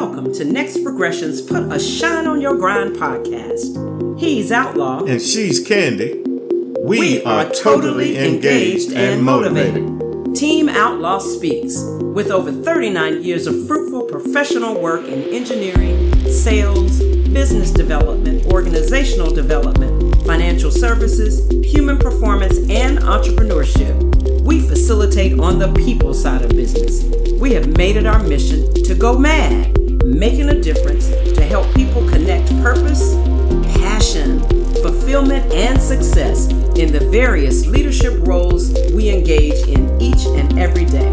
welcome to Next Progression's Put a Shine on Your Grind podcast. He's Outlaw. And she's Candy. We, We are, totally engaged and motivated. Team Outlaw Speaks. With over 39 years of fruitful professional work in engineering, sales, business development, organizational development, financial services, human performance, and entrepreneurship, we facilitate on the people side of business. We have made it our mission to go mad, making a difference to help people connect purpose, passion, fulfillment, and success in the various leadership roles we engage in each and every day.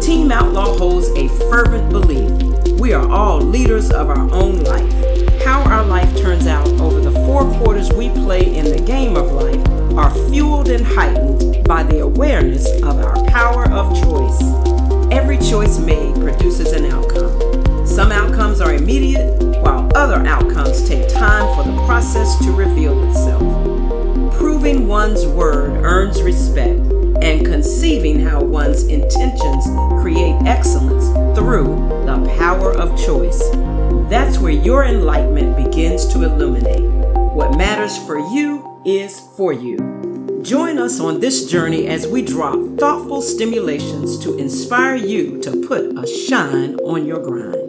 Team Outlaw holds a fervent belief we are all leaders of our own life. How our life turns out over the four quarters we play in the game of life are fueled and heightened by the awareness of our power of choice. Every choice made produces an outcome. Some outcomes are immediate, while other outcomes take time for the process to reveal itself. Proving one's word earns respect, and conceiving how one's intentions create excellence through the power of choice. That's where your enlightenment begins to illuminate. What matters for you is for you. Join us on this journey as we drop thoughtful stimulations to inspire you to put a shine on your grind.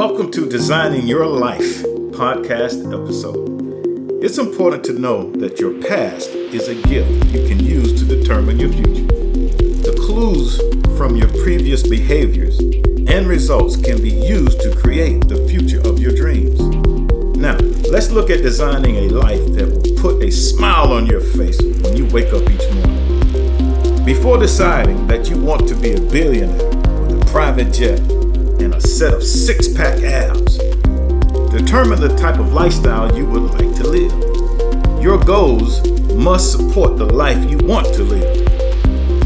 Welcome to Designing Your Life podcast episode. It's important to know that your past is a gift you can use to determine your future. The clues from your previous behaviors and results can be used to create the future of your dreams. Now, let's look at designing a life that will put a smile on your face when you wake up each morning. Before deciding that you want to be a billionaire with a private jet and a set of six pack abs, determine the type of lifestyle you would like to live. Your goals must support the life you want to live.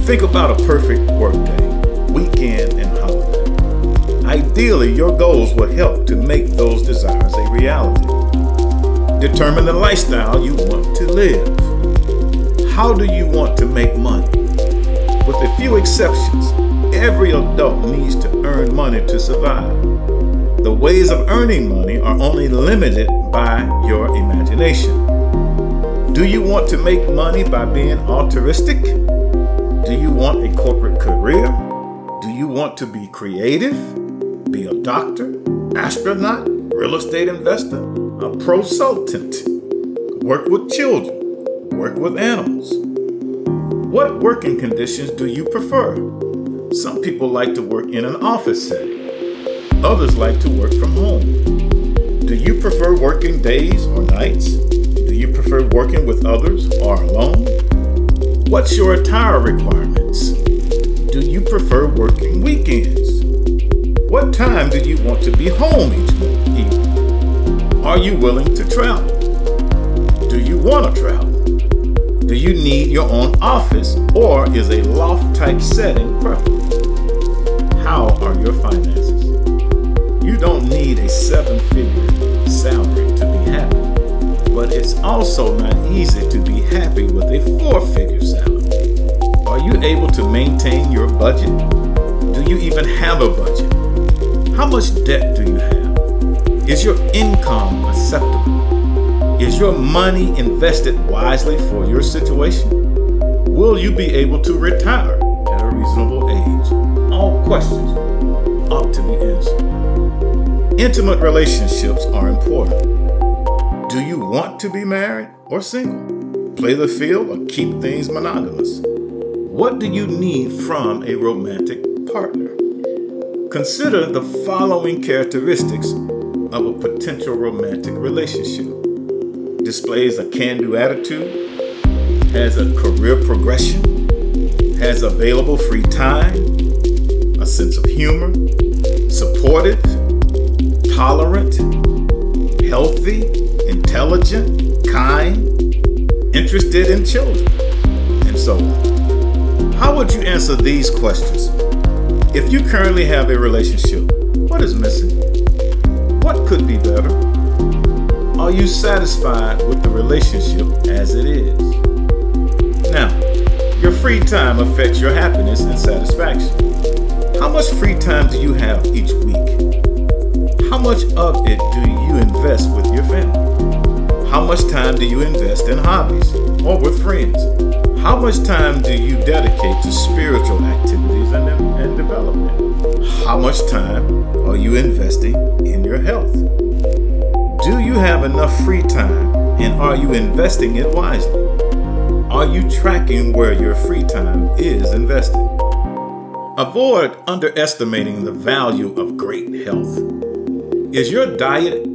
Think about a perfect workday, weekend, and holiday. Ideally, your goals will help to make those desires a reality. Determine the lifestyle you want to live. How do you want to make money? With a few exceptions, every adult needs to earn money to survive. The ways of earning money are only limited by your imagination. Do you want to make money by being altruistic? Do you want a corporate career? Do you want to be creative? Be a doctor, astronaut, real estate investor, a prosultant? Work with children? Work with animals? What working conditions do you prefer? Some people like to work in an office setting. Others like to work from home. Do you prefer working days or nights? Do you prefer working with others or alone? What's your attire requirements? Do you prefer working weekends? What time do you want to be home each evening? Are you willing to travel? Do you want to travel? Do you need your own office or is a loft type setting preferable? How are your finances? You don't need a seven figure salary to be happy, but it's also not easy to be happy with a four figure salary. Are you able to maintain your budget? Do you even have a budget? How much debt do you have? Is your income acceptable? Is your money invested wisely for your situation? Will you be able to retire at a reasonable age? All questions ought to be answered. Intimate relationships are important. Do you want to be married or single? Play the field or keep things monogamous? What do you need from a romantic partner? Consider the following characteristics of a potential romantic relationship displays a can do attitude, has a career progression, has available free time, a sense of humor, supportive, tolerant, healthy, intelligent, kind, interested in children, and so on. How would you answer these questions? If you currently have a relationship, what is missing? What could be better? You satisfied with the relationship as it is? Now, your free time affects your happiness and satisfaction. How much free time do you have each week? How much of it do you invest with your family? How much time do you invest in hobbies or with friends? How much time do you dedicate to spiritual activities and, and development? How much time are you investing in your health? Do you have enough free time and are you investing it wisely? Are you tracking where your free time is invested? Avoid underestimating the value of great health. Is your diet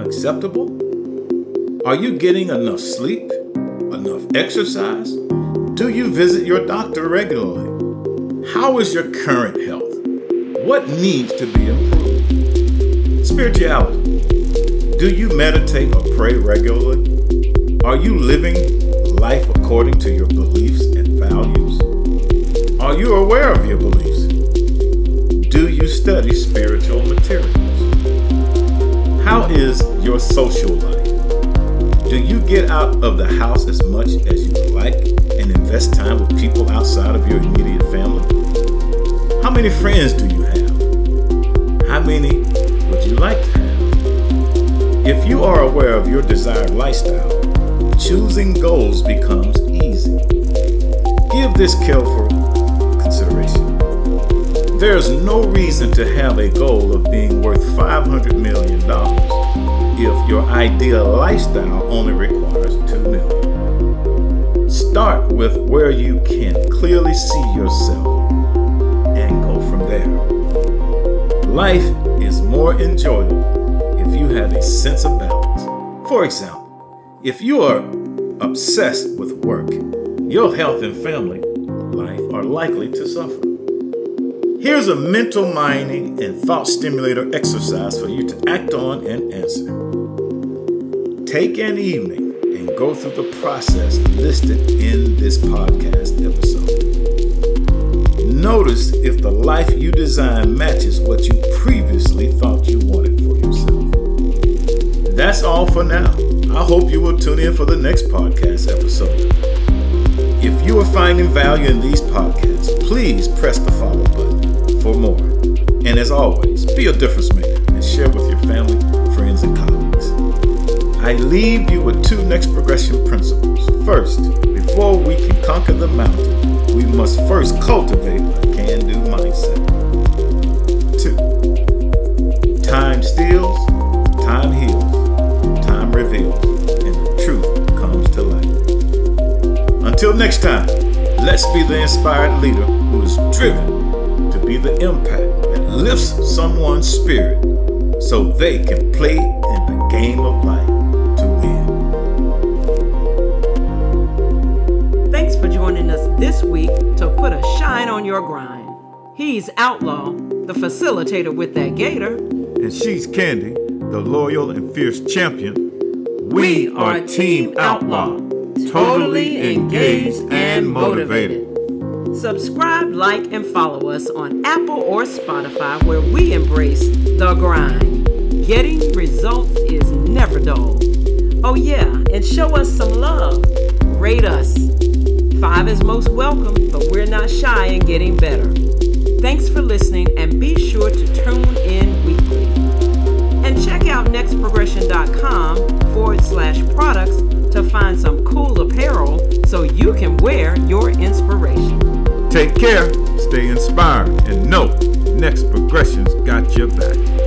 acceptable? Are you getting enough sleep? Enough exercise? Do you visit your doctor regularly? How is your current health? What needs to be improved? Spirituality. Do you meditate or pray regularly? Are you living life according to your beliefs and values? Are you aware of your beliefs? Do you study spiritual materials? How is your social life? Do you get out of the house as much as you like and invest time with people outside of your immediate family? How many friends do you have? How many would you like to have? If you are aware of your desired lifestyle, choosing goals becomes easy. Give this careful consideration. There is no reason to have a goal of being worth $500 million if your ideal lifestyle only requires 2 million. Start with where you can clearly see yourself and go from there. Life is more enjoyable if you have a sense of balance. For example, if you are obsessed with work, your health and family life are likely to suffer. Here's a mental mining and thought stimulator exercise for you to act on and answer. Take an evening and go through the process listed in this podcast episode. Notice if the life you design matches what you previously thought you wanted. That's all for now. I hope you will tune in for the next podcast episode. If you are finding value in these podcasts, please press the follow button for more. And as always, be a difference maker and share with your family, friends, and colleagues. I leave you with two next progression principles. First, before we can conquer the mountain, we must first cultivate a can do mindset. Two, time steals, time heals next time, let's be the inspired leader who is driven to be the impact that lifts someone's spirit so they can play in the game of life to win. Thanks for joining us this week to put a shine on your grind. He's Outlaw, the facilitator with that gator. And she's Candy, the loyal and fierce champion we are Team Outlaw, totally engaged and motivated. Subscribe, like, and follow us on Apple or Spotify where we embrace the grind. Getting results is never dull. Oh, yeah, and show us some love. Rate us. Five is most welcome, but we're not shy in getting better. Take care, stay inspired, and know Next Progression's got your back.